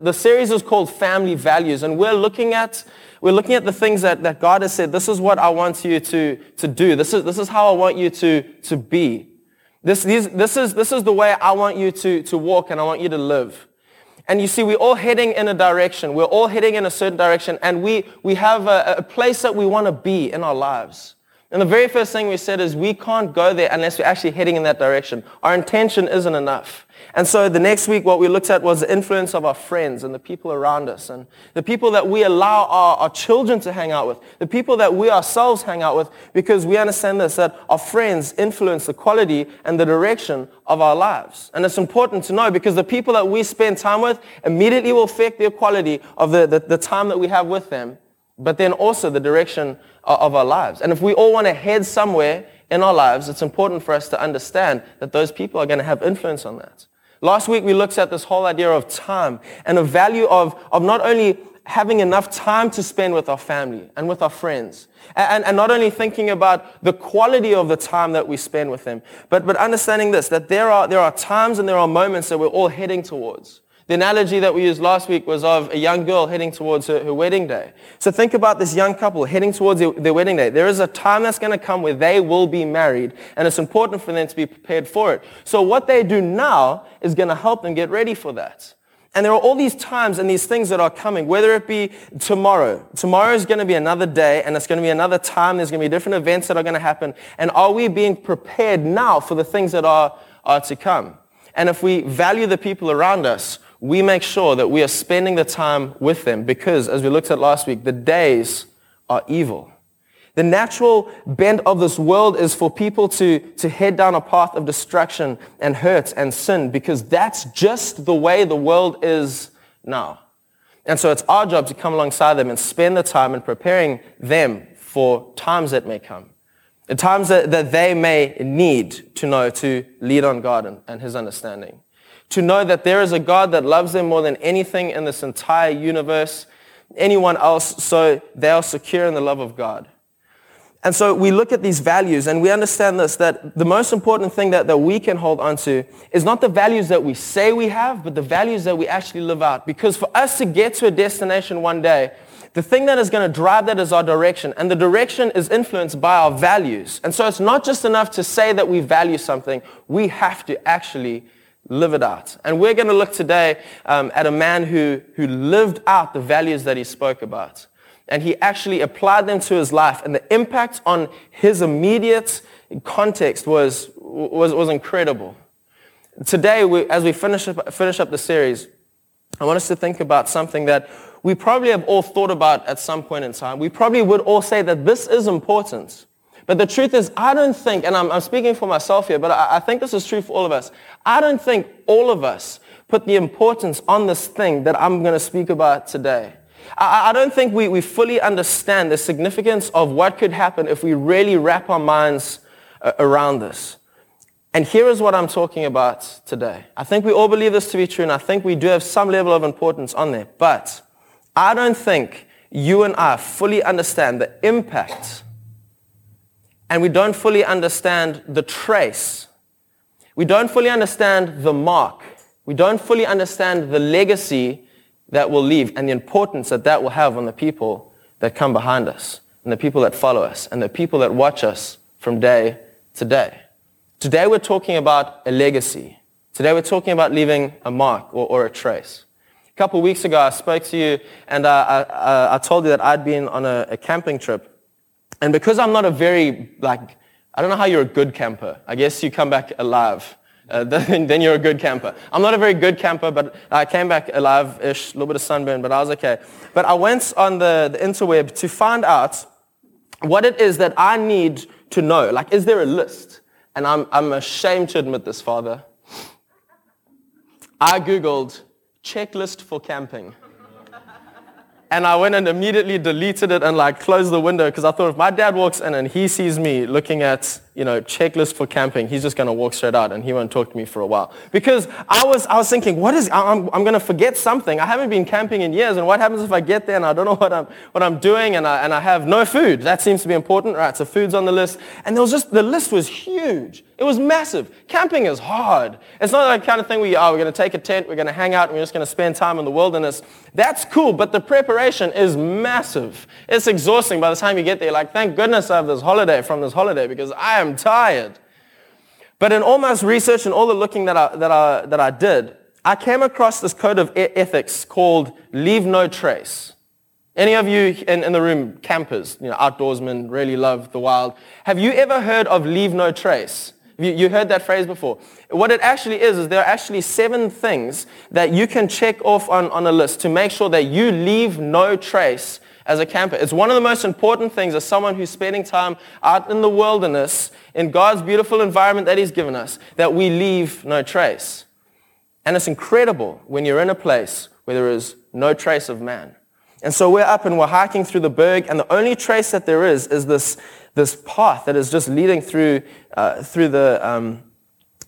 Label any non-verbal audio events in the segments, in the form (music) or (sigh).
The series is called Family Values, and we're looking at we're looking at the things that, that God has said, this is what I want you to, to do. This is, this is how I want you to, to be. This, these, this, is, this is the way I want you to, to walk and I want you to live. And you see, we're all heading in a direction. We're all heading in a certain direction, and we, we have a, a place that we want to be in our lives. And the very first thing we said is we can't go there unless we're actually heading in that direction. Our intention isn't enough. And so the next week, what we looked at was the influence of our friends and the people around us and the people that we allow our, our children to hang out with, the people that we ourselves hang out with, because we understand this, that our friends influence the quality and the direction of our lives. And it's important to know because the people that we spend time with immediately will affect the quality of the, the, the time that we have with them but then also the direction of our lives. And if we all want to head somewhere in our lives, it's important for us to understand that those people are going to have influence on that. Last week we looked at this whole idea of time and the value of, of not only having enough time to spend with our family and with our friends. And, and, not only thinking about the quality of the time that we spend with them, but, but understanding this, that there are, there are times and there are moments that we're all heading towards. The analogy that we used last week was of a young girl heading towards her, her wedding day. So think about this young couple heading towards their, their wedding day. There is a time that's going to come where they will be married, and it's important for them to be prepared for it. So what they do now is going to help them get ready for that. And there are all these times and these things that are coming, whether it be tomorrow. Tomorrow is going to be another day and it's going to be another time. There's going to be different events that are going to happen. And are we being prepared now for the things that are, are to come? And if we value the people around us, we make sure that we are spending the time with them because, as we looked at last week, the days are evil. The natural bent of this world is for people to, to head down a path of destruction and hurt and sin because that's just the way the world is now. And so it's our job to come alongside them and spend the time in preparing them for times that may come. The times that, that they may need to know to lead on God and, and his understanding to know that there is a God that loves them more than anything in this entire universe, anyone else, so they are secure in the love of God. And so we look at these values and we understand this, that the most important thing that, that we can hold on to is not the values that we say we have, but the values that we actually live out. Because for us to get to a destination one day, the thing that is going to drive that is our direction. And the direction is influenced by our values. And so it's not just enough to say that we value something. We have to actually live it out. And we're going to look today um, at a man who, who lived out the values that he spoke about. And he actually applied them to his life. And the impact on his immediate context was, was, was incredible. Today, we, as we finish up, finish up the series, I want us to think about something that we probably have all thought about at some point in time. We probably would all say that this is important. But the truth is, I don't think, and I'm, I'm speaking for myself here, but I, I think this is true for all of us. I don't think all of us put the importance on this thing that I'm going to speak about today. I, I don't think we, we fully understand the significance of what could happen if we really wrap our minds uh, around this. And here is what I'm talking about today. I think we all believe this to be true, and I think we do have some level of importance on there. But I don't think you and I fully understand the impact and we don't fully understand the trace. We don't fully understand the mark. We don't fully understand the legacy that we'll leave and the importance that that will have on the people that come behind us and the people that follow us and the people that watch us from day to day. Today we're talking about a legacy. Today we're talking about leaving a mark or, or a trace. A couple of weeks ago I spoke to you and uh, I, I, I told you that I'd been on a, a camping trip and because I'm not a very, like, I don't know how you're a good camper. I guess you come back alive. Uh, (laughs) then, then, you're a good camper. I'm not a very good camper, but I came back alive-ish, a little bit of sunburn, but I was okay. But I went on the, the interweb to find out what it is that I need to know. Like, is there a list? And I'm, I'm ashamed to admit this, Father. I Googled checklist for camping. And I went and immediately deleted it and like closed the window because I thought if my dad walks in and he sees me looking at you know, checklist for camping, he's just going to walk straight out and he won't talk to me for a while. Because I was, I was thinking, what is, I'm, I'm going to forget something. I haven't been camping in years. And what happens if I get there and I don't know (laughs) what I'm, what I'm doing and I, and I have no food? That seems to be important, right? So food's on the list. And there was just, the list was huge. It was massive. Camping is hard. It's not that kind of thing where, you, oh, we're going to take a tent, we're going to hang out, and we're just going to spend time in the wilderness. That's cool, but the preparation is massive. It's exhausting by the time you get there. Like, thank goodness I have this holiday from this holiday because I am tired. But in all my research and all the looking that I, that I, that I did, I came across this code of ethics called leave no trace. Any of you in, in the room, campers, you know, outdoorsmen, really love the wild. Have you ever heard of leave no trace? You, you heard that phrase before. What it actually is, is there are actually seven things that you can check off on, on a list to make sure that you leave no trace as a camper. It's one of the most important things as someone who's spending time out in the wilderness in God's beautiful environment that he's given us, that we leave no trace. And it's incredible when you're in a place where there is no trace of man. And so we're up and we're hiking through the berg, and the only trace that there is is this, this path that is just leading through, uh, through the, um,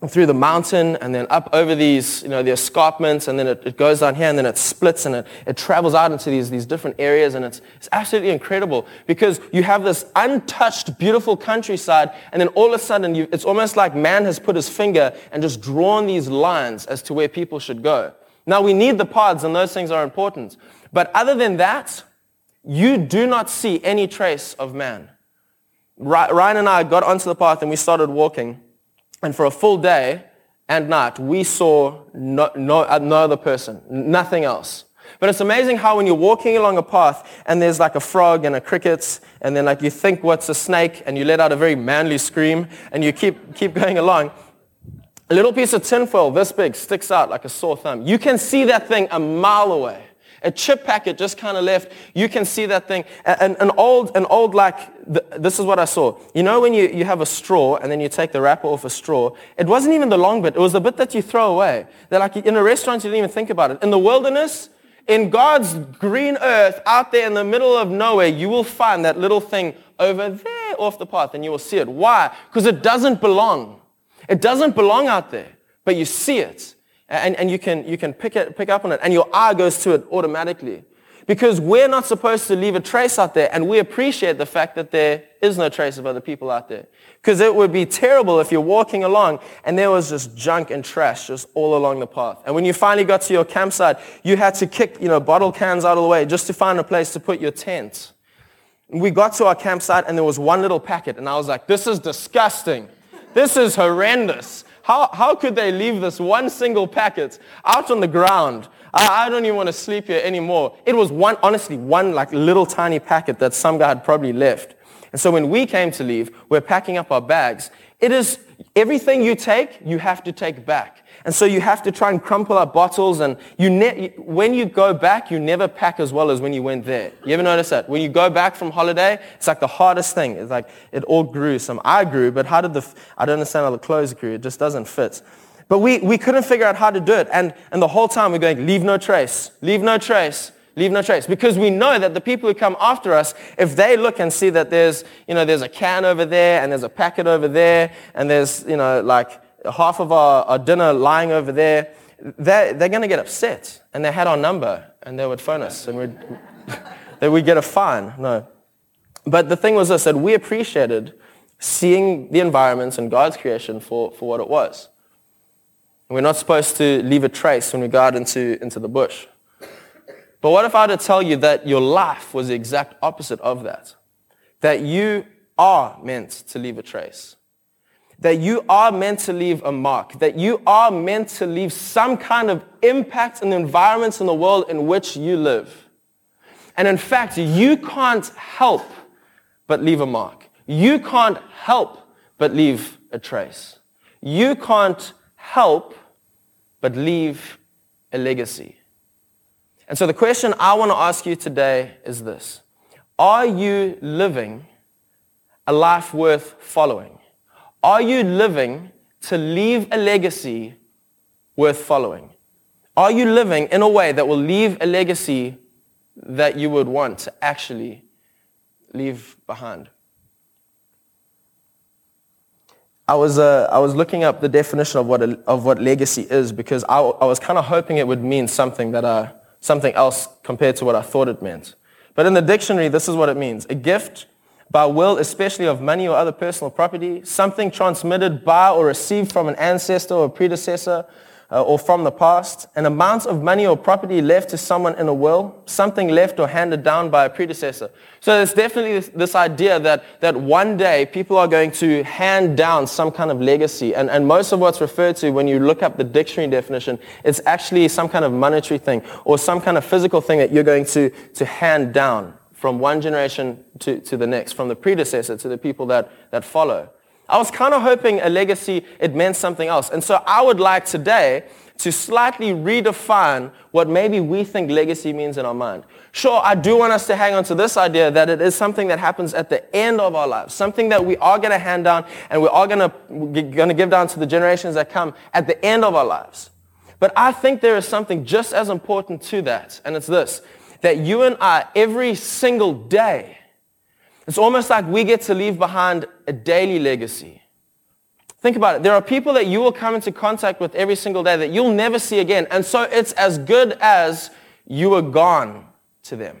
through the mountain and then up over these, you know, the escarpments and then it, it, goes down here and then it splits and it, it travels out into these, these different areas and it's, it's absolutely incredible because you have this untouched, beautiful countryside and then all of a sudden you, it's almost like man has put his finger and just drawn these lines as to where people should go. Now we need the paths and those things are important. But other than that, you do not see any trace of man. Ryan and I got onto the path and we started walking. And for a full day and night, we saw no, no, uh, no other person, nothing else. But it's amazing how when you're walking along a path and there's like a frog and a cricket and then like you think what's a snake and you let out a very manly scream and you keep, keep (laughs) going along, a little piece of tinfoil this big sticks out like a sore thumb. You can see that thing a mile away. A chip packet just kind of left. You can see that thing. An, an old, an old like, this is what I saw. You know when you, you have a straw and then you take the wrapper off a straw, it wasn't even the long bit. It was the bit that you throw away. They're like, in a restaurant, you didn't even think about it. In the wilderness, in God's green earth, out there in the middle of nowhere, you will find that little thing over there off the path and you will see it. Why? Because it doesn't belong. It doesn't belong out there, but you see it and, and you can, you can pick, it, pick up on it, and your eye goes to it automatically. Because we're not supposed to leave a trace out there, and we appreciate the fact that there is no trace of other people out there. Because it would be terrible if you're walking along and there was just junk and trash just all along the path. And when you finally got to your campsite, you had to kick, you know, bottle cans out of the way just to find a place to put your tent. We got to our campsite and there was one little packet, and I was like, this is disgusting. This is horrendous. How, how could they leave this one single packet out on the ground? I, I don't even want to sleep here anymore. It was one, honestly, one like little tiny packet that some guy had probably left. And so when we came to leave, we're packing up our bags. It is everything you take, you have to take back. And so you have to try and crumple up bottles and you ne- when you go back, you never pack as well as when you went there. You ever notice that? When you go back from holiday, it's like the hardest thing. It's like it all grew. Some I grew, but how did the, f- I don't understand how the clothes grew. It just doesn't fit. But we, we couldn't figure out how to do it. And, and the whole time we're going, leave no trace, leave no trace, leave no trace. Because we know that the people who come after us, if they look and see that there's, you know, there's a can over there and there's a packet over there and there's, you know, like half of our, our dinner lying over there, they're, they're going to get upset. And they had our number and they would phone us and we'd, (laughs) that we'd get a fine. No. But the thing was this, that we appreciated seeing the environments and God's creation for, for what it was. We're not supposed to leave a trace when we go out into, into the bush. But what if I were to tell you that your life was the exact opposite of that? That you are meant to leave a trace that you are meant to leave a mark, that you are meant to leave some kind of impact in the environments in the world in which you live. And in fact, you can't help but leave a mark. You can't help but leave a trace. You can't help but leave a legacy. And so the question I want to ask you today is this. Are you living a life worth following? Are you living to leave a legacy worth following? Are you living in a way that will leave a legacy that you would want to actually leave behind? I was, uh, I was looking up the definition of what, a, of what legacy is because I, I was kind of hoping it would mean something, that, uh, something else compared to what I thought it meant. But in the dictionary, this is what it means. A gift by will, especially of money or other personal property, something transmitted by or received from an ancestor or predecessor, uh, or from the past, an amount of money or property left to someone in a will, something left or handed down by a predecessor. So there's definitely this, this, idea that, that one day people are going to hand down some kind of legacy. And, and most of what's referred to when you look up the dictionary definition, it's actually some kind of monetary thing or some kind of physical thing that you're going to, to hand down from one generation to, to the next, from the predecessor to the people that, that follow. I was kind of hoping a legacy, it meant something else. And so I would like today to slightly redefine what maybe we think legacy means in our mind. Sure, I do want us to hang on to this idea that it is something that happens at the end of our lives, something that we are going to hand down and we are going to, going to give down to the generations that come at the end of our lives. But I think there is something just as important to that, and it's this, that you and I, every single day, it's almost like we get to leave behind a daily legacy. Think about it. There are people that you will come into contact with every single day that you'll never see again. And so it's as good as you were gone to them.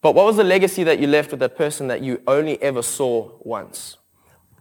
But what was the legacy that you left with that person that you only ever saw once?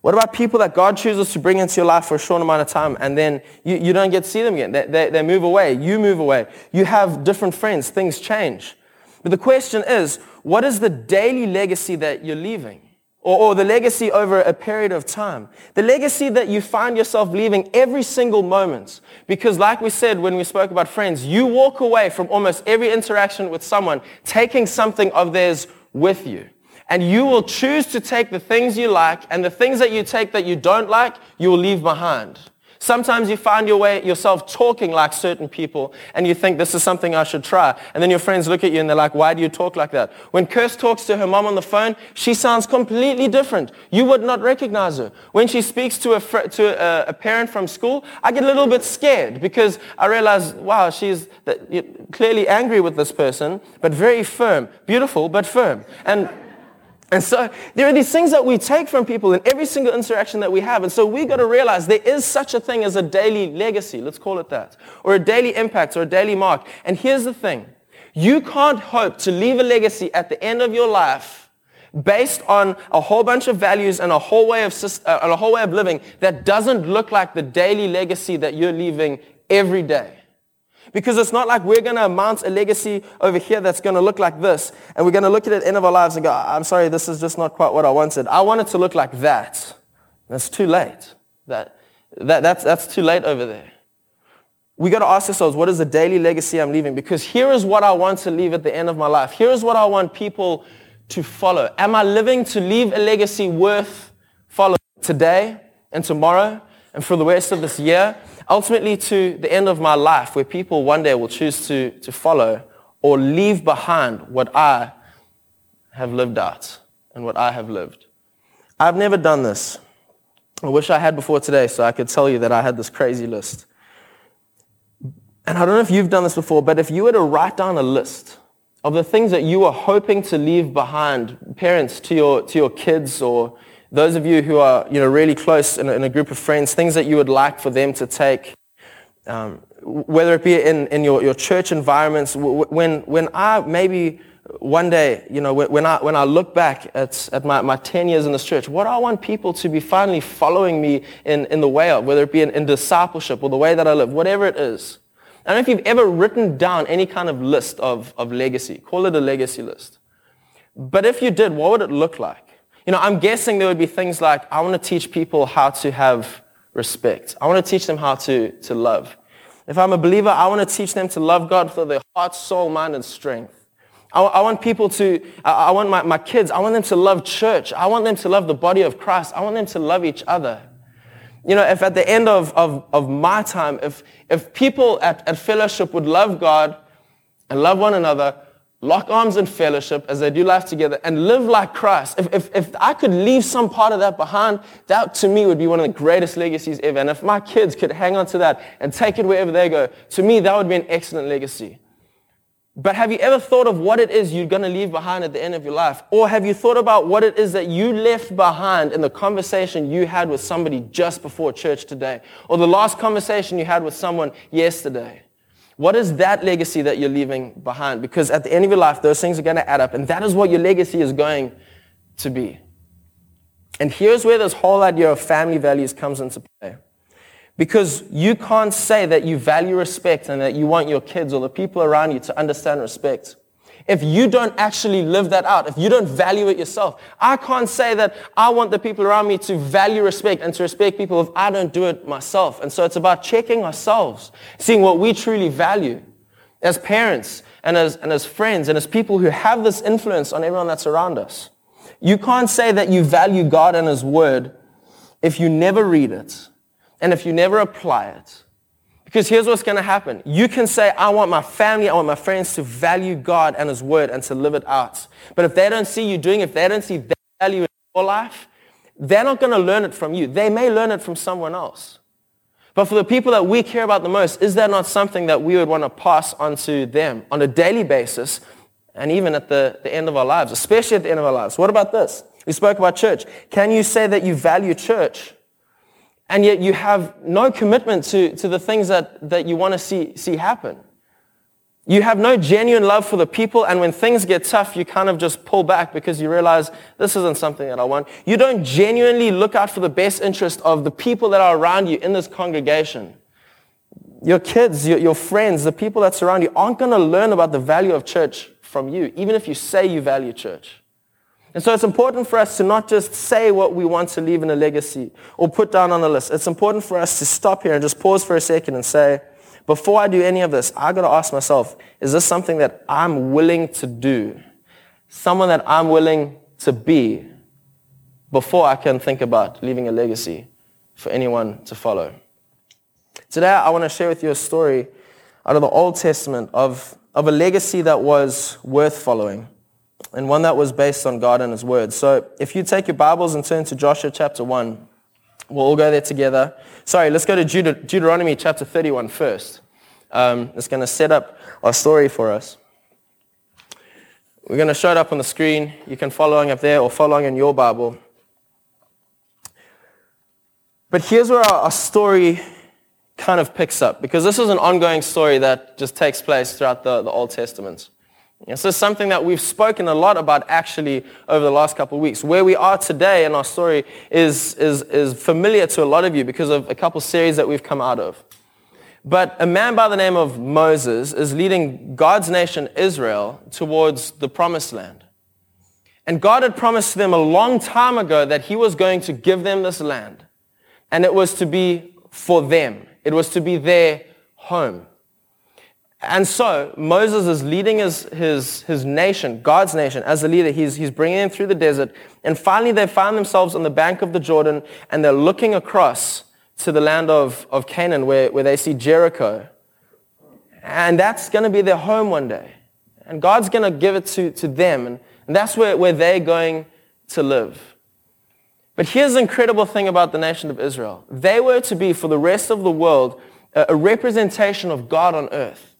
What about people that God chooses to bring into your life for a short amount of time and then you, you don't get to see them again? They, they, they move away. You move away. You have different friends. Things change. But the question is, what is the daily legacy that you're leaving? Or, or, the legacy over a period of time. The legacy that you find yourself leaving every single moment. Because like we said when we spoke about friends, you walk away from almost every interaction with someone taking something of theirs with you. And you will choose to take the things you like and the things that you take that you don't like, you will leave behind. Sometimes you find your way, yourself talking like certain people and you think this is something I should try. And then your friends look at you and they're like, why do you talk like that? When Kirst talks to her mom on the phone, she sounds completely different. You would not recognize her. When she speaks to a, fr- to a, a parent from school, I get a little bit scared because I realize, wow, she's clearly angry with this person, but very firm. Beautiful, but firm. And and so there are these things that we take from people in every single interaction that we have. And so we've got to realize there is such a thing as a daily legacy, let's call it that, or a daily impact or a daily mark. And here's the thing. You can't hope to leave a legacy at the end of your life based on a whole bunch of values and a whole way of, uh, a whole way of living that doesn't look like the daily legacy that you're leaving every day. Because it's not like we're going to mount a legacy over here that's going to look like this, and we're going to look at it end of our lives and go, I'm sorry, this is just not quite what I wanted. I want it to look like that. That's too late. That, that, that's, that's too late over there. We got to ask ourselves, what is the daily legacy I'm leaving? Because here is what I want to leave at the end of my life. Here is what I want people to follow. Am I living to leave a legacy worth following today and tomorrow and for the rest of this year? Ultimately to the end of my life where people one day will choose to, to follow or leave behind what I have lived out and what I have lived. I've never done this. I wish I had before today so I could tell you that I had this crazy list. And I don't know if you've done this before, but if you were to write down a list of the things that you are hoping to leave behind, parents to your, to your kids or those of you who are you know, really close in a, in a group of friends, things that you would like for them to take, um, whether it be in, in your, your church environments, when, when I maybe one day, you know, when I, when I look back at, at my, my 10 years in this church, what I want people to be finally following me in, in the way of, whether it be in, in discipleship or the way that I live, whatever it is. I don't know if you've ever written down any kind of list of, of legacy. Call it a legacy list. But if you did, what would it look like? You know, I'm guessing there would be things like, I want to teach people how to have respect. I want to teach them how to, to love. If I'm a believer, I want to teach them to love God for their heart, soul, mind, and strength. I, I want people to, I, I want my, my kids, I want them to love church. I want them to love the body of Christ. I want them to love each other. You know, if at the end of, of, of my time, if, if people at, at fellowship would love God and love one another, lock arms in fellowship as they do life together and live like Christ. If, if, if I could leave some part of that behind, that to me would be one of the greatest legacies ever. And if my kids could hang on to that and take it wherever they go, to me, that would be an excellent legacy. But have you ever thought of what it is you're going to leave behind at the end of your life? Or have you thought about what it is that you left behind in the conversation you had with somebody just before church today? Or the last conversation you had with someone yesterday? What is that legacy that you're leaving behind? Because at the end of your life, those things are going to add up, and that is what your legacy is going to be. And here's where this whole idea of family values comes into play. Because you can't say that you value respect and that you want your kids or the people around you to understand respect. If you don't actually live that out, if you don't value it yourself, I can't say that I want the people around me to value respect and to respect people if I don't do it myself. And so it's about checking ourselves, seeing what we truly value as parents and as, and as friends and as people who have this influence on everyone that's around us. You can't say that you value God and His Word if you never read it and if you never apply it, because here's what's going to happen. You can say, I want my family, I want my friends to value God and His Word and to live it out. But if they don't see you doing it, if they don't see that value in your life, they're not going to learn it from you. They may learn it from someone else. But for the people that we care about the most, is that not something that we would want to pass on to them on a daily basis and even at the, the end of our lives, especially at the end of our lives? What about this? We spoke about church. Can you say that you value church and yet you have no commitment to, to the things that, that you want to see, see happen. You have no genuine love for the people, and when things get tough, you kind of just pull back because you realize this isn't something that I want. You don't genuinely look out for the best interest of the people that are around you in this congregation. Your kids, your, your friends, the people that surround you aren't going to learn about the value of church from you, even if you say you value church. And so it's important for us to not just say what we want to leave in a legacy or put down on a list. It's important for us to stop here and just pause for a second and say, before I do any of this, I got to ask myself, is this something that I'm willing to do? Someone that I'm willing to be before I can think about leaving a legacy for anyone to follow. Today, I want to share with you a story out of the Old Testament of, of a legacy that was worth following and one that was based on God and His Word. So if you take your Bibles and turn to Joshua chapter 1, we'll all go there together. Sorry, let's go to Deut- Deuteronomy chapter 31 first. Um, it's going to set up our story for us. We're going to show it up on the screen. You can follow along up there or follow along in your Bible. But here's where our, our story kind of picks up, because this is an ongoing story that just takes place throughout the, the Old Testament. This is something that we've spoken a lot about actually over the last couple of weeks. Where we are today in our story is, is, is familiar to a lot of you because of a couple of series that we've come out of. But a man by the name of Moses is leading God's nation Israel towards the promised land. And God had promised them a long time ago that he was going to give them this land. And it was to be for them. It was to be their home. And so Moses is leading his, his, his nation, God's nation, as a leader. He's, he's bringing them through the desert. And finally, they find themselves on the bank of the Jordan and they're looking across to the land of, of Canaan where, where they see Jericho. And that's going to be their home one day. And God's going to give it to, to them. And, and that's where, where they're going to live. But here's the incredible thing about the nation of Israel. They were to be, for the rest of the world, a, a representation of God on earth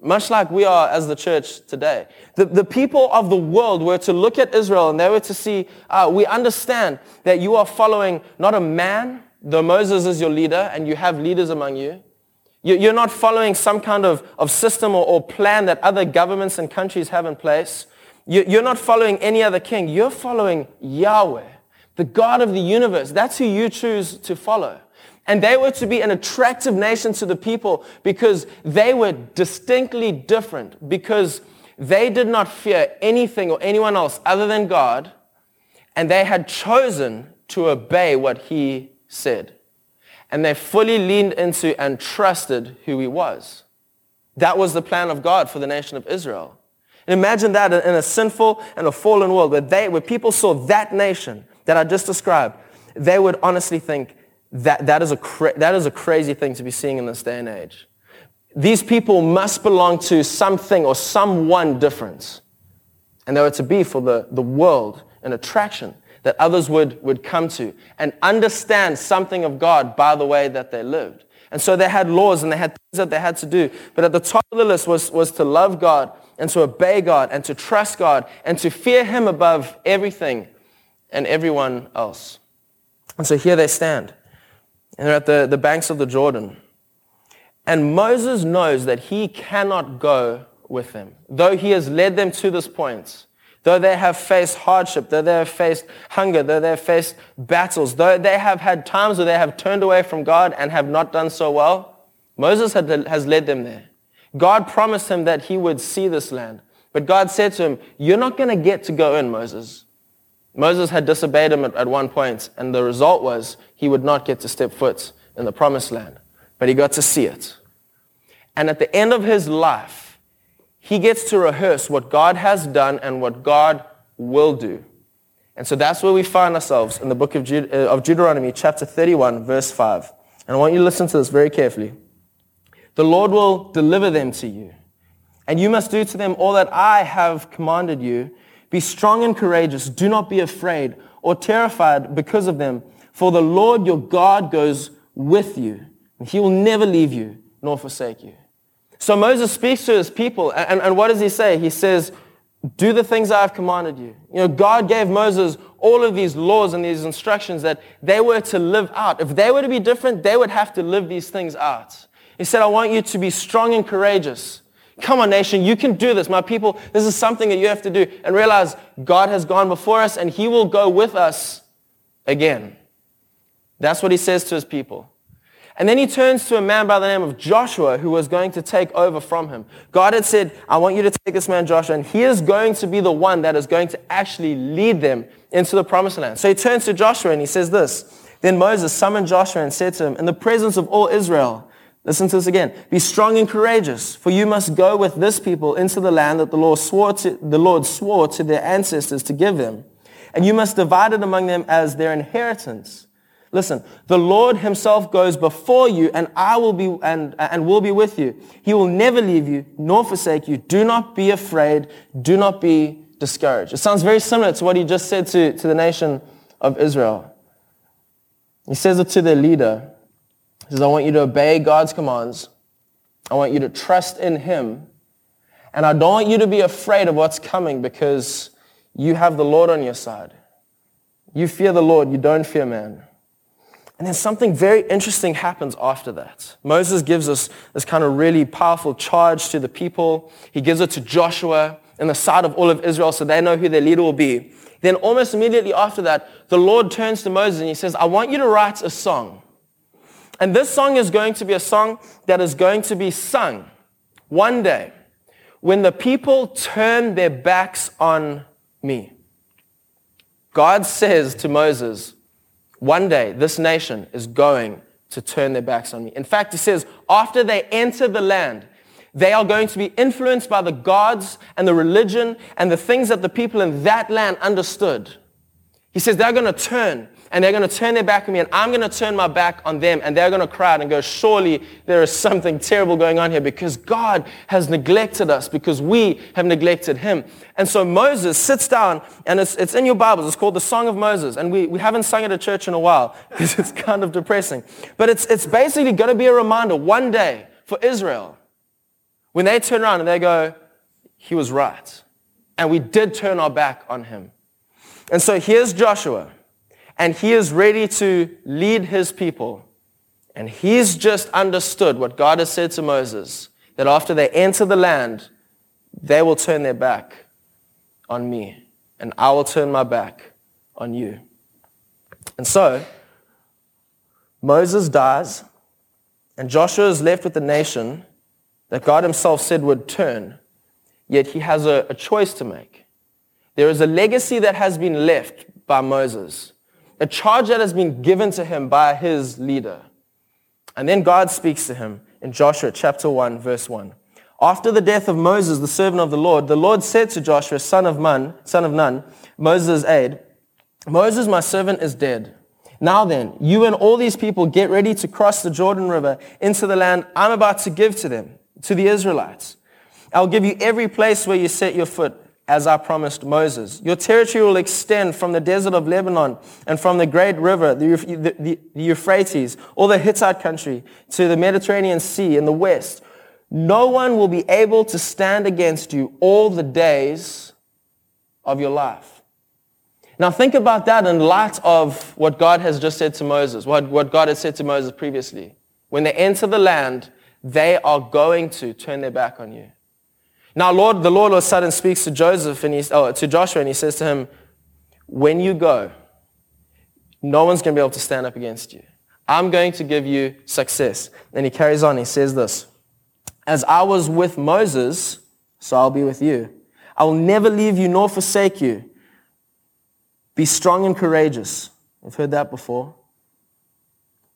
much like we are as the church today. The, the people of the world were to look at Israel and they were to see, uh, we understand that you are following not a man, though Moses is your leader and you have leaders among you. You're not following some kind of, of system or, or plan that other governments and countries have in place. You're not following any other king. You're following Yahweh, the God of the universe. That's who you choose to follow. And they were to be an attractive nation to the people because they were distinctly different, because they did not fear anything or anyone else other than God, and they had chosen to obey what he said. And they fully leaned into and trusted who he was. That was the plan of God for the nation of Israel. And imagine that in a sinful and a fallen world where, they, where people saw that nation that I just described, they would honestly think, that, that, is a cra- that is a crazy thing to be seeing in this day and age. These people must belong to something or someone different. And they were to be for the, the world an attraction that others would, would come to and understand something of God by the way that they lived. And so they had laws and they had things that they had to do. But at the top of the list was, was to love God and to obey God and to trust God and to fear him above everything and everyone else. And so here they stand. And they're at the, the banks of the Jordan. And Moses knows that he cannot go with them. Though he has led them to this point, though they have faced hardship, though they have faced hunger, though they have faced battles, though they have had times where they have turned away from God and have not done so well, Moses had, has led them there. God promised him that he would see this land. But God said to him, you're not going to get to go in, Moses. Moses had disobeyed him at, at one point, and the result was he would not get to step foot in the promised land. But he got to see it. And at the end of his life, he gets to rehearse what God has done and what God will do. And so that's where we find ourselves in the book of, Deut- uh, of Deuteronomy, chapter 31, verse 5. And I want you to listen to this very carefully. The Lord will deliver them to you, and you must do to them all that I have commanded you. Be strong and courageous. Do not be afraid or terrified because of them, for the Lord your God goes with you, he will never leave you nor forsake you. So Moses speaks to his people, and, and what does he say? He says, do the things I have commanded you. You know, God gave Moses all of these laws and these instructions that they were to live out. If they were to be different, they would have to live these things out. He said, I want you to be strong and courageous. Come on, nation, you can do this. My people, this is something that you have to do. And realize God has gone before us and he will go with us again. That's what he says to his people. And then he turns to a man by the name of Joshua who was going to take over from him. God had said, I want you to take this man Joshua, and he is going to be the one that is going to actually lead them into the promised land. So he turns to Joshua and he says this. Then Moses summoned Joshua and said to him, in the presence of all Israel, listen to this again, be strong and courageous, for you must go with this people into the land that the Lord swore to, the Lord swore to their ancestors to give them. And you must divide it among them as their inheritance. Listen, the Lord himself goes before you and I will be, and, and will be with you. He will never leave you nor forsake you. Do not be afraid. Do not be discouraged. It sounds very similar to what he just said to, to the nation of Israel. He says it to their leader. He says, I want you to obey God's commands. I want you to trust in him. And I don't want you to be afraid of what's coming because you have the Lord on your side. You fear the Lord. You don't fear man. And then something very interesting happens after that. Moses gives us this kind of really powerful charge to the people. He gives it to Joshua in the sight of all of Israel so they know who their leader will be. Then almost immediately after that, the Lord turns to Moses and he says, I want you to write a song. And this song is going to be a song that is going to be sung one day when the people turn their backs on me. God says to Moses, one day, this nation is going to turn their backs on me. In fact, he says, after they enter the land, they are going to be influenced by the gods and the religion and the things that the people in that land understood. He says they're going to turn and they're going to turn their back on me and I'm going to turn my back on them and they're going to cry out and go, surely there is something terrible going on here because God has neglected us because we have neglected him. And so Moses sits down and it's, it's in your Bibles. It's called the Song of Moses. And we, we haven't sung it at church in a while (laughs) because it's kind of depressing. But it's, it's basically going to be a reminder one day for Israel when they turn around and they go, he was right. And we did turn our back on him. And so here's Joshua and he is ready to lead his people. And he's just understood what God has said to Moses, that after they enter the land, they will turn their back on me, and I will turn my back on you. And so, Moses dies, and Joshua is left with the nation that God himself said would turn, yet he has a, a choice to make. There is a legacy that has been left by Moses a charge that has been given to him by his leader. And then God speaks to him in Joshua chapter 1, verse 1. After the death of Moses, the servant of the Lord, the Lord said to Joshua, son of Nun, son of Nun, Moses' aide, Moses, my servant, is dead. Now then, you and all these people get ready to cross the Jordan River into the land I'm about to give to them, to the Israelites. I'll give you every place where you set your foot as I promised Moses. Your territory will extend from the desert of Lebanon and from the great river, the, the, the, Euphrates, all the Hittite country, to the Mediterranean Sea in the west. No one will be able to stand against you all the days of your life. Now think about that in light of what God has just said to Moses, what, what God has said to Moses previously. When they enter the land, they are going to turn their back on you. Now, Lord, the Lord all of a sudden speaks to Joseph and he, oh, to Joshua and he says to him, when you go, no one's going to be able to stand up against you. I'm going to give you success. And he carries on. He says this, as I was with Moses, so I'll be with you. I will never leave you nor forsake you. Be strong and courageous. We've heard that before.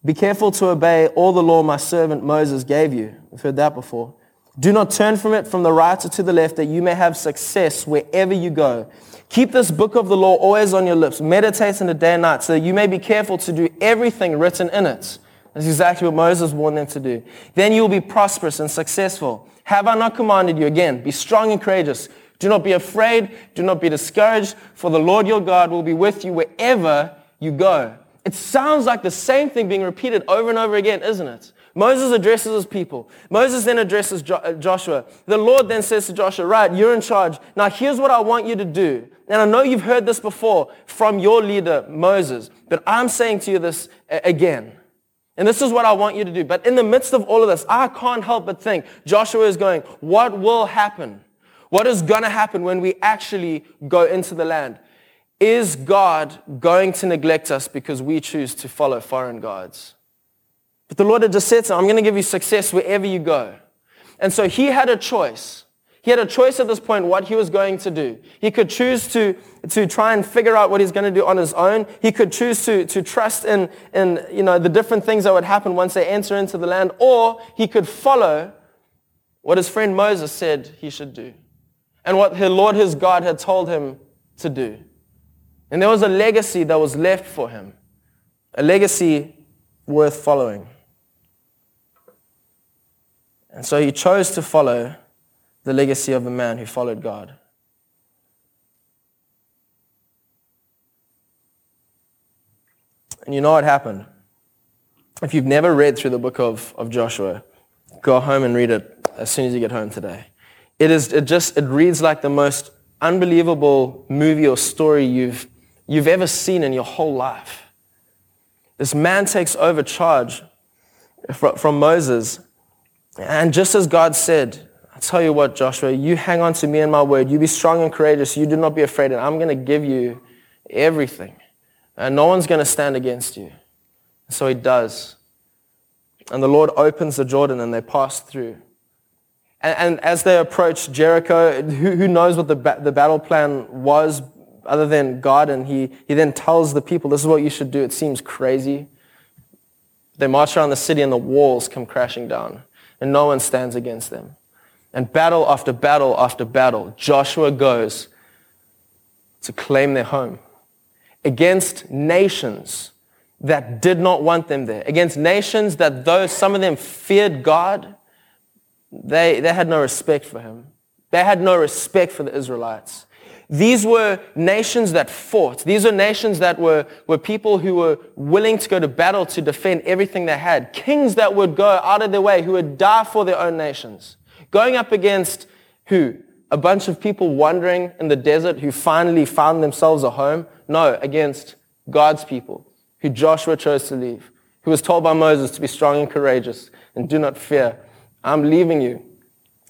Be careful to obey all the law my servant Moses gave you. We've heard that before. Do not turn from it from the right or to the left that you may have success wherever you go. Keep this book of the law always on your lips. Meditate in it day and night so that you may be careful to do everything written in it. That's exactly what Moses warned them to do. Then you will be prosperous and successful. Have I not commanded you? Again, be strong and courageous. Do not be afraid. Do not be discouraged, for the Lord your God will be with you wherever you go. It sounds like the same thing being repeated over and over again, isn't it? Moses addresses his people. Moses then addresses jo- uh, Joshua. The Lord then says to Joshua, right, you're in charge. Now here's what I want you to do. And I know you've heard this before from your leader, Moses, but I'm saying to you this again. And this is what I want you to do. But in the midst of all of this, I can't help but think Joshua is going, what will happen? What is going to happen when we actually go into the land? Is God going to neglect us because we choose to follow foreign gods? But the Lord had just said to him, I'm going to give you success wherever you go. And so he had a choice. He had a choice at this point what he was going to do. He could choose to, to try and figure out what he's going to do on his own. He could choose to, to trust in, in you know, the different things that would happen once they enter into the land, or he could follow what his friend Moses said he should do and what the Lord his God had told him to do. And there was a legacy that was left for him, a legacy worth following. And so he chose to follow the legacy of a man who followed God. And you know what happened? If you've never read through the book of, of Joshua, go home and read it as soon as you get home today. It is it just it reads like the most unbelievable movie or story you've you've ever seen in your whole life. This man takes over charge from Moses and just as God said, I tell you what, Joshua, you hang on to me and my word. You be strong and courageous. You do not be afraid. And I'm going to give you everything. And no one's going to stand against you. So he does. And the Lord opens the Jordan and they pass through. And, and as they approach Jericho, who, who knows what the, ba- the battle plan was other than God? And he, he then tells the people, this is what you should do. It seems crazy. They march around the city and the walls come crashing down and no one stands against them. And battle after battle after battle, Joshua goes to claim their home against nations that did not want them there, against nations that though some of them feared God, they, they had no respect for him. They had no respect for the Israelites. These were nations that fought. These are nations that were, were people who were willing to go to battle to defend everything they had. Kings that would go out of their way, who would die for their own nations. Going up against who? A bunch of people wandering in the desert who finally found themselves a home? No, against God's people, who Joshua chose to leave, who was told by Moses to be strong and courageous and do not fear. I'm leaving you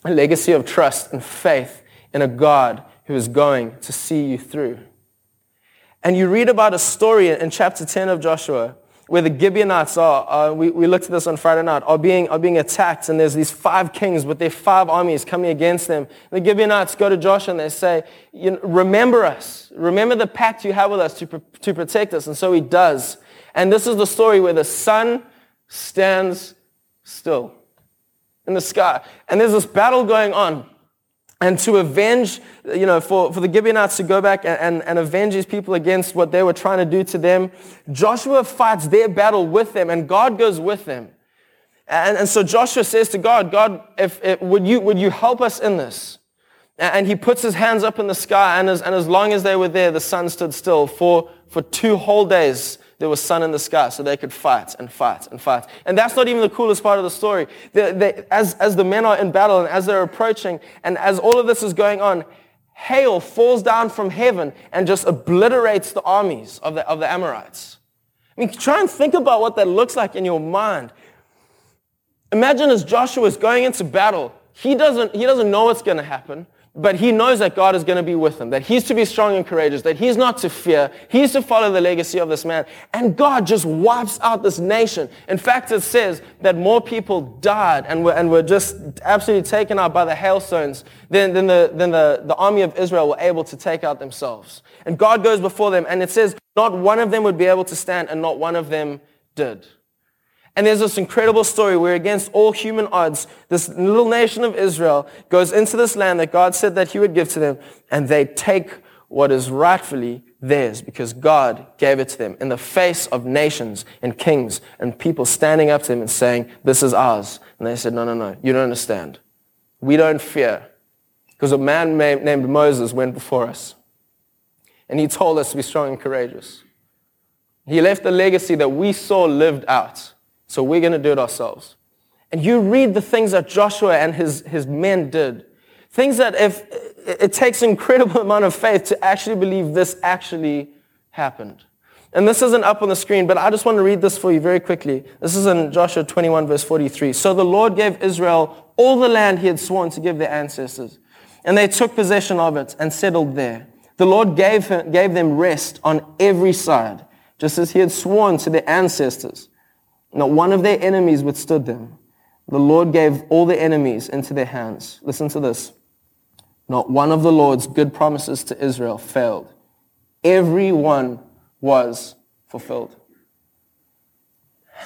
a legacy of trust and faith in a God who is going to see you through. And you read about a story in chapter 10 of Joshua where the Gibeonites are, uh, we, we looked at this on Friday night, are being, are being attacked and there's these five kings with their five armies coming against them. The Gibeonites go to Joshua and they say, you know, remember us. Remember the pact you have with us to, to protect us. And so he does. And this is the story where the sun stands still in the sky. And there's this battle going on and to avenge, you know, for, for the Gibeonites to go back and, and, and, avenge these people against what they were trying to do to them, Joshua fights their battle with them and God goes with them. And, and so Joshua says to God, God, if, if, would, you, would you help us in this? And he puts his hands up in the sky, and as, and as long as they were there, the sun stood still. For, for two whole days, there was sun in the sky, so they could fight and fight and fight. And that's not even the coolest part of the story. They, they, as, as the men are in battle, and as they're approaching, and as all of this is going on, hail falls down from heaven and just obliterates the armies of the, of the Amorites. I mean, try and think about what that looks like in your mind. Imagine as Joshua is going into battle, he doesn't, he doesn't know what's going to happen, but he knows that God is going to be with him, that he's to be strong and courageous, that he's not to fear, he's to follow the legacy of this man. And God just wipes out this nation. In fact, it says that more people died and were, and were just absolutely taken out by the hailstones than, than, the, than the, the army of Israel were able to take out themselves. And God goes before them, and it says not one of them would be able to stand, and not one of them did. And there's this incredible story where against all human odds, this little nation of Israel goes into this land that God said that he would give to them, and they take what is rightfully theirs because God gave it to them in the face of nations and kings and people standing up to them and saying, this is ours. And they said, no, no, no, you don't understand. We don't fear because a man named Moses went before us and he told us to be strong and courageous. He left a legacy that we saw lived out. So we're going to do it ourselves. And you read the things that Joshua and his, his men did. Things that if it takes an incredible (laughs) amount of faith to actually believe this actually happened. And this isn't up on the screen, but I just want to read this for you very quickly. This is in Joshua 21 verse 43. So the Lord gave Israel all the land he had sworn to give their ancestors. And they took possession of it and settled there. The Lord gave, gave them rest on every side, just as he had sworn to their ancestors. Not one of their enemies withstood them. The Lord gave all their enemies into their hands. Listen to this. Not one of the Lord's good promises to Israel failed. Every one was fulfilled.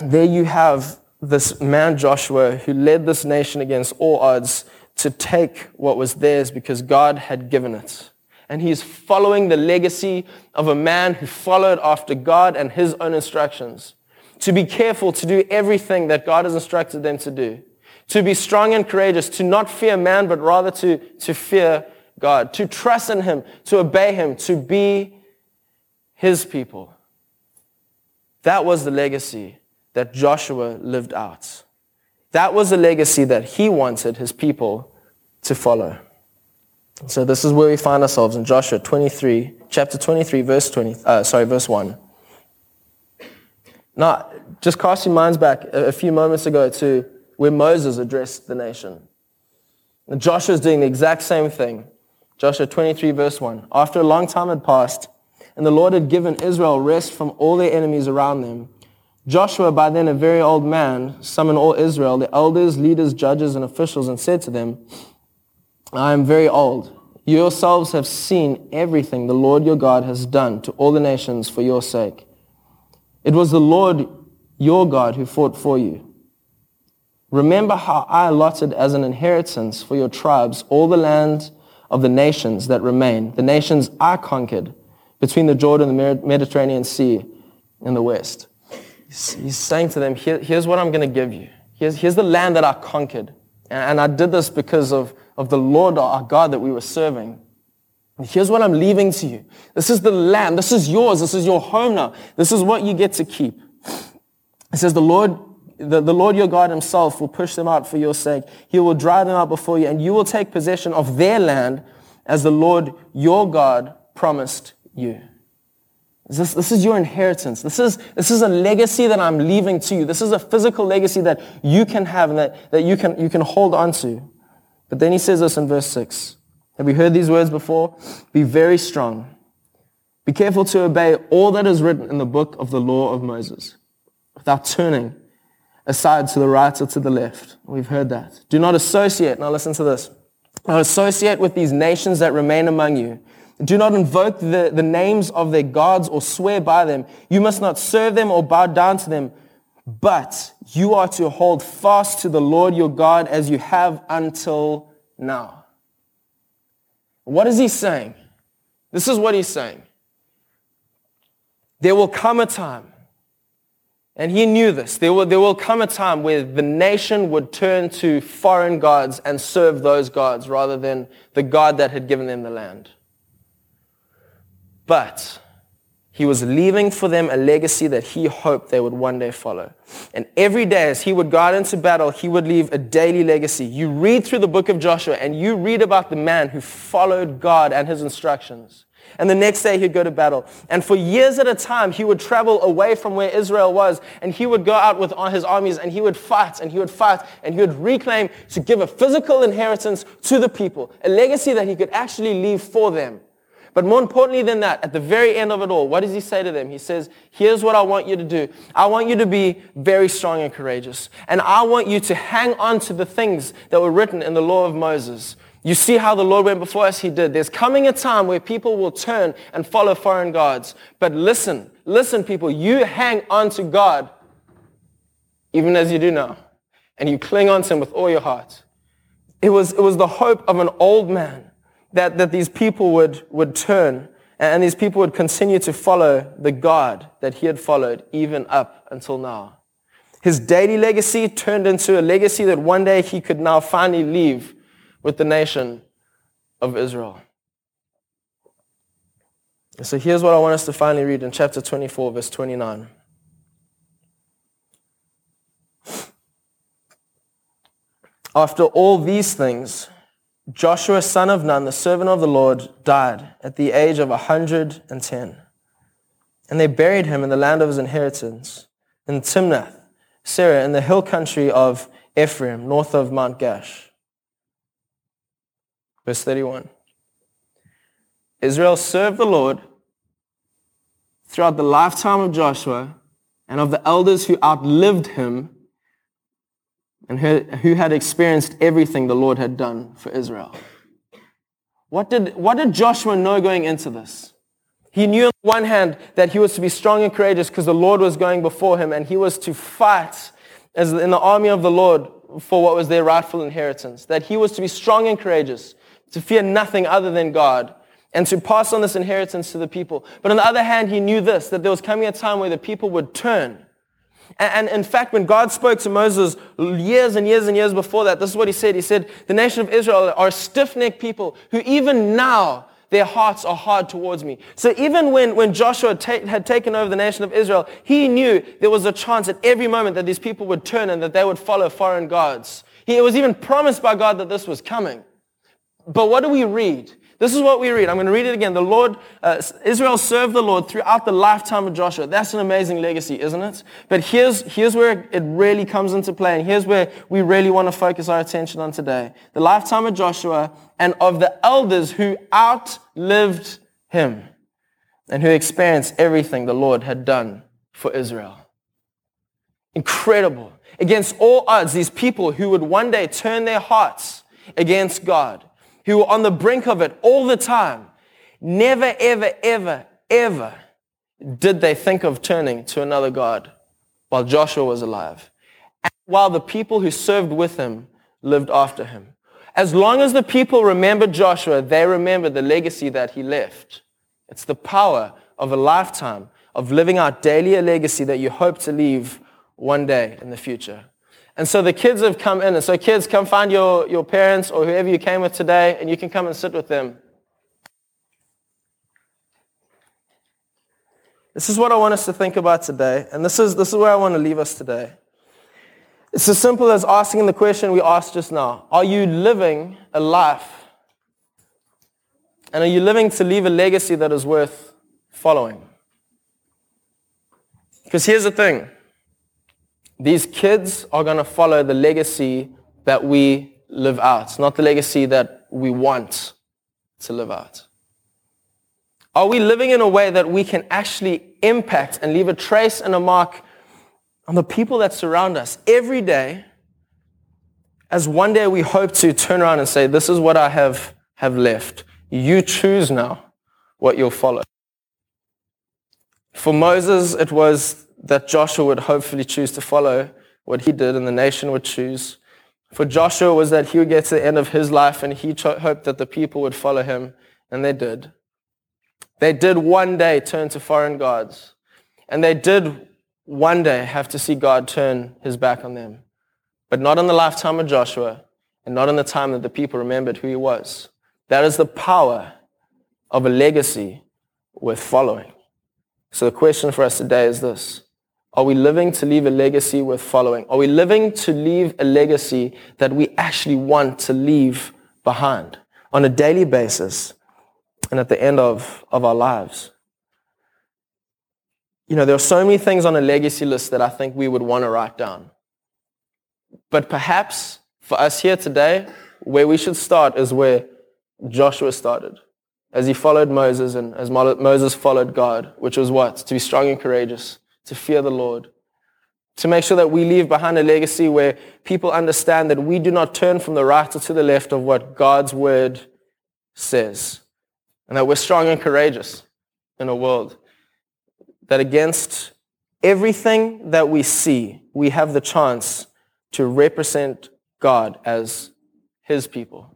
There you have this man Joshua who led this nation against all odds to take what was theirs because God had given it. And he's following the legacy of a man who followed after God and his own instructions to be careful to do everything that God has instructed them to do, to be strong and courageous, to not fear man, but rather to, to fear God, to trust in him, to obey him, to be his people. That was the legacy that Joshua lived out. That was the legacy that he wanted his people to follow. So this is where we find ourselves in Joshua 23, chapter 23, verse 20, uh, sorry, verse 1. Now, just cast your minds back a, few moments ago to where Moses addressed the nation. And Joshua is doing the exact same thing. Joshua 23 verse 1. After a long time had passed, and the Lord had given Israel rest from all their enemies around them, Joshua, by then a very old man, summoned all Israel, the elders, leaders, judges, and officials, and said to them, I am very old. You yourselves have seen everything the Lord your God has done to all the nations for your sake. It was the Lord your God who fought for you. Remember how I allotted as an inheritance for your tribes all the land of the nations that remain, the nations I conquered between the Jordan and the Mediterranean Sea in the west. He's saying to them, Here, here's what I'm going to give you. Here's, here's the land that I conquered. And, and I did this because of, of the Lord our God that we were serving. Here's what I'm leaving to you. This is the land. This is yours. This is your home now. This is what you get to keep. It says the Lord, the, the Lord your God himself will push them out for your sake. He will drive them out before you and you will take possession of their land as the Lord your God promised you. This, this is your inheritance. This is, this is a legacy that I'm leaving to you. This is a physical legacy that you can have and that, that you, can, you can hold on to. But then he says this in verse 6. Have you heard these words before? Be very strong. Be careful to obey all that is written in the book of the law of Moses without turning aside to the right or to the left. We've heard that. Do not associate. Now listen to this. Not associate with these nations that remain among you. Do not invoke the, the names of their gods or swear by them. You must not serve them or bow down to them. But you are to hold fast to the Lord your God as you have until now. What is he saying? This is what he's saying. There will come a time And he knew this. There will, there will come a time where the nation would turn to foreign gods and serve those gods rather than the God that had given them the land. But he was leaving for them a legacy that he hoped they would one day follow. And every day as he would go out into battle, he would leave a daily legacy. You read through the book of Joshua and you read about the man who followed God and his instructions. And the next day he'd go to battle. And for years at a time, he would travel away from where Israel was and he would go out with his armies and he would fight and he would fight and he would reclaim to give a physical inheritance to the people, a legacy that he could actually leave for them. But more importantly than that, at the very end of it all, what does he say to them? He says, here's what I want you to do. I want you to be very strong and courageous. And I want you to hang on to the things that were written in the law of Moses. You see how the Lord went before us? He did. There's coming a time where people will turn and follow foreign gods. But listen, listen people, you hang on to God even as you do now. And you cling on to him with all your heart. It was, it was the hope of an old man that, that these people would, would turn and these people would continue to follow the God that he had followed even up until now. His daily legacy turned into a legacy that one day he could now finally leave with the nation of Israel. So here's what I want us to finally read in chapter 24, verse 29. After all these things, Joshua, son of Nun, the servant of the Lord, died at the age of 110. And they buried him in the land of his inheritance, in Timnath, Serah, in the hill country of Ephraim, north of Mount Gaash. Verse 31. Israel served the Lord throughout the lifetime of Joshua and of the elders who outlived him and who had experienced everything the Lord had done for Israel. What did, what did Joshua know going into this? He knew on the one hand that he was to be strong and courageous because the Lord was going before him and he was to fight as in the army of the Lord for what was their rightful inheritance. That he was to be strong and courageous, to fear nothing other than God, and to pass on this inheritance to the people. But on the other hand, he knew this, that there was coming a time where the people would turn and, in fact, when God spoke to Moses years and years and years before that, this is what he said. He said, the nation of Israel are stiff-necked people who even now their hearts are hard towards me. So even when, when Joshua ta- had taken over the nation of Israel, he knew there was a chance at every moment that these people would turn and that they would follow foreign gods. He, it was even promised by God that this was coming. But what do we read? This is what we read. I'm going to read it again. The Lord, uh, Israel served the Lord throughout the lifetime of Joshua. That's an amazing legacy, isn't it? But here's, here's where it really comes into play. And here's where we really want to focus our attention on today. The lifetime of Joshua and of the elders who outlived him and who experienced everything the Lord had done for Israel. Incredible. Against all odds, these people who would one day turn their hearts against God who were on the brink of it all the time, never, ever, ever, ever did they think of turning to another God while Joshua was alive. And while the people who served with him lived after him. As long as the people remembered Joshua, they remembered the legacy that he left. It's the power of a lifetime of living out daily a legacy that you hope to leave one day in the future. And so the kids have come in. And so kids, come find your, your parents or whoever you came with today, and you can come and sit with them. This is what I want us to think about today. And this is, this is where I want to leave us today. It's as simple as asking the question we asked just now. Are you living a life? And are you living to leave a legacy that is worth following? Because here's the thing. These kids are going to follow the legacy that we live out, not the legacy that we want to live out. Are we living in a way that we can actually impact and leave a trace and a mark on the people that surround us every day as one day we hope to turn around and say, this is what I have, have left. You choose now what you'll follow. For Moses, it was that Joshua would hopefully choose to follow what he did and the nation would choose. For Joshua was that he would get to the end of his life and he cho- hoped that the people would follow him, and they did. They did one day turn to foreign gods, and they did one day have to see God turn his back on them. But not in the lifetime of Joshua and not in the time that the people remembered who he was. That is the power of a legacy worth following. So the question for us today is this. Are we living to leave a legacy worth following? Are we living to leave a legacy that we actually want to leave behind on a daily basis and at the end of, of our lives? You know, there are so many things on a legacy list that I think we would want to write down. But perhaps for us here today, where we should start is where Joshua started. As he followed Moses and as Moses followed God, which was what? To be strong and courageous, to fear the Lord, to make sure that we leave behind a legacy where people understand that we do not turn from the right or to the left of what God's word says, and that we're strong and courageous in a world that against everything that we see, we have the chance to represent God as his people.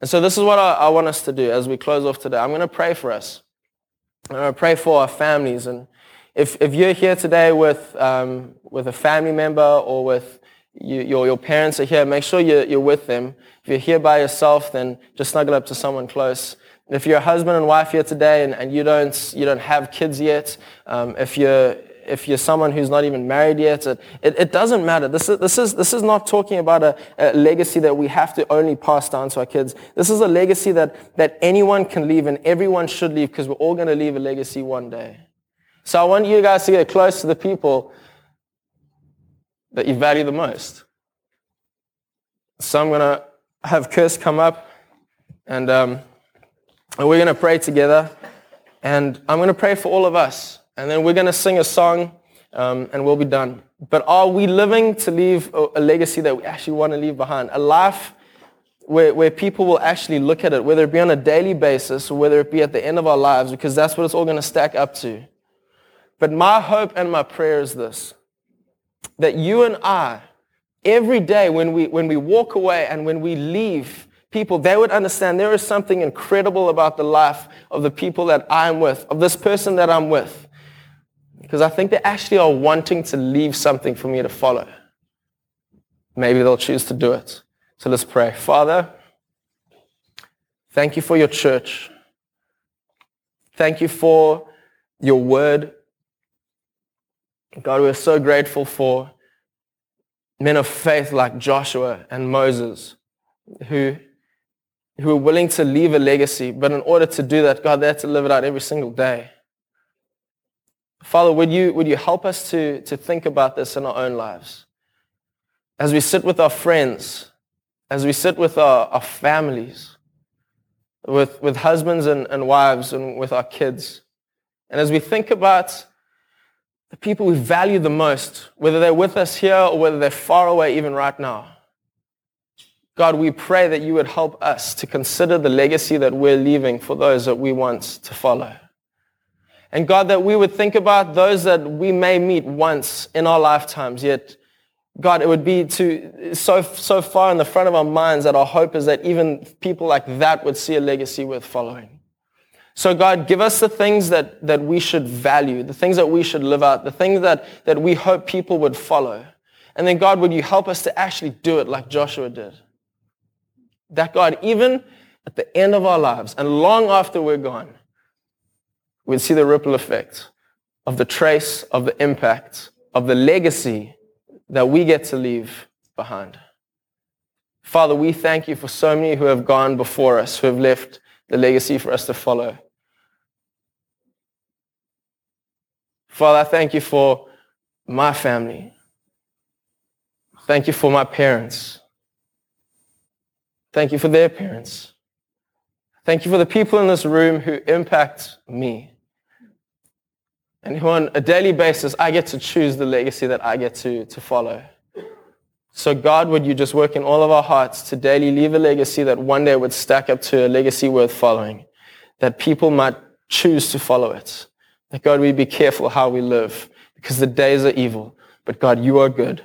And so this is what I, I, want us to do as we close off today. I'm going to pray for us. I'm going to pray for our families. And if, if you're here today with, um, with a family member or with you, your, your parents are here, make sure you're, you're with them. If you're here by yourself, then just snuggle up to someone close. If you're a husband and wife here today and, and you, don't, you don't have kids yet, um, if, you're, if you're someone who's not even married yet, it, it, it doesn't matter. This is, this, is, this is not talking about a, a, legacy that we have to only pass down to our kids. This is a legacy that, that anyone can leave and everyone should leave because we're all going to leave a legacy one day. So I want you guys to get close to the people that you value the most. So I'm going to have Chris come up and... Um, and we're going to pray together. And I'm going to pray for all of us. And then we're going to sing a song um, and we'll be done. But are we living to leave a, legacy that we actually want to leave behind? A life where, where people will actually look at it, whether it be on a daily basis or whether it be at the end of our lives, because that's what it's all going to stack up to. But my hope and my prayer is this, that you and I, every day when we, when we walk away and when we leave people, they would understand there is something incredible about the life of the people that I'm with, of this person that I'm with. Because I think they actually are wanting to leave something for me to follow. Maybe they'll choose to do it. So let's pray. Father, thank you for your church. Thank you for your word. God, we're so grateful for men of faith like Joshua and Moses who who are willing to leave a legacy, but in order to do that, God, they had to live it out every single day. Father, would you, would you help us to, to think about this in our own lives? As we sit with our friends, as we sit with our, our families, with, with husbands and, and wives, and with our kids, and as we think about the people we value the most, whether they're with us here or whether they're far away even right now, God, we pray that you would help us to consider the legacy that we're leaving for those that we want to follow. And God, that we would think about those that we may meet once in our lifetimes, yet God, it would be to so, so far in the front of our minds that our hope is that even people like that would see a legacy worth following. So God, give us the things that, that we should value, the things that we should live out, the things that, that we hope people would follow. And then God, would you help us to actually do it like Joshua did? That God, even at the end of our lives and long after we're gone, we'd see the ripple effect of the trace, of the impact, of the legacy that we get to leave behind. Father, we thank you for so many who have gone before us, who have left the legacy for us to follow. Father, I thank you for my family. Thank you for my parents. Thank you for their parents. Thank you for the people in this room who impact me. And on a daily basis, I get to choose the legacy that I get to, to follow. So God, would you just work in all of our hearts to daily leave a legacy that one day would stack up to a legacy worth following, that people might choose to follow it. That God, we be careful how we live because the days are evil, but God, you are good.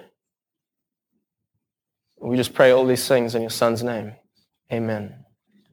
We just pray all these things in your son's name. Amen.